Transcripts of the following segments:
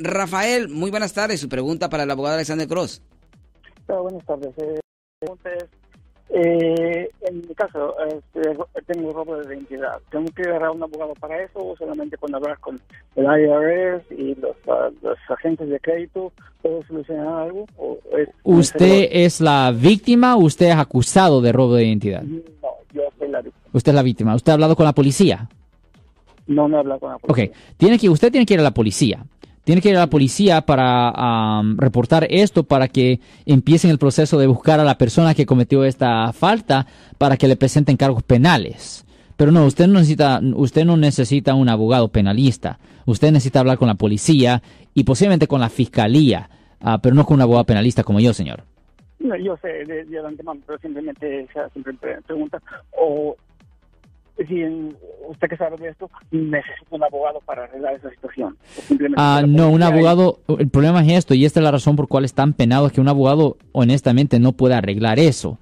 Rafael, muy buenas tardes. Su pregunta para el abogado Alexander Cross. buenas tardes. Eh, eh, en mi caso, este, tengo robo de identidad. ¿Tengo que agarrar un abogado para eso o solamente cuando hablar con el IRS y los, ah, los agentes de crédito puedo solucionar algo? ¿Usted es la víctima o usted es acusado de robo de identidad? No, yo soy la víctima. Usted es la víctima. ¿Usted ha hablado con la policía? No, no he hablado con la policía. Ok, tiene que, usted tiene que ir a la policía tiene que ir a la policía para reportar esto para que empiecen el proceso de buscar a la persona que cometió esta falta para que le presenten cargos penales. Pero no, usted no necesita, usted no necesita un abogado penalista. Usted necesita hablar con la policía y posiblemente con la fiscalía, ah, pero no con un abogado penalista como yo, señor. No, yo sé de, de antemano, pero simplemente siempre pregunta o si usted que sabe de esto necesita un abogado para arreglar esa situación. Ah, no, un abogado, el problema es esto, y esta es la razón por cual es tan penado, es que un abogado honestamente no puede arreglar eso.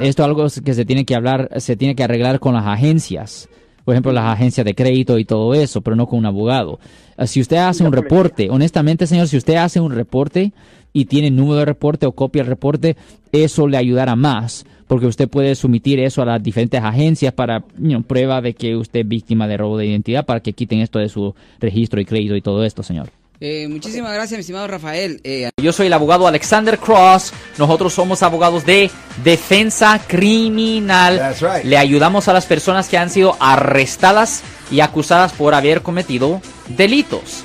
Esto es algo que se tiene que hablar, se tiene que arreglar con las agencias, por ejemplo, las agencias de crédito y todo eso, pero no con un abogado. Ah, si usted hace un reporte, honestamente, señor, si usted hace un reporte y tiene número de reporte o copia del reporte, eso le ayudará más porque usted puede someter eso a las diferentes agencias para prueba de que usted es víctima de robo de identidad para que quiten esto de su registro y crédito y todo esto, señor. Eh, muchísimas gracias, mi estimado Rafael. Eh, Yo soy el abogado Alexander Cross. Nosotros somos abogados de defensa criminal. Le ayudamos a las personas que han sido arrestadas y acusadas por haber cometido delitos.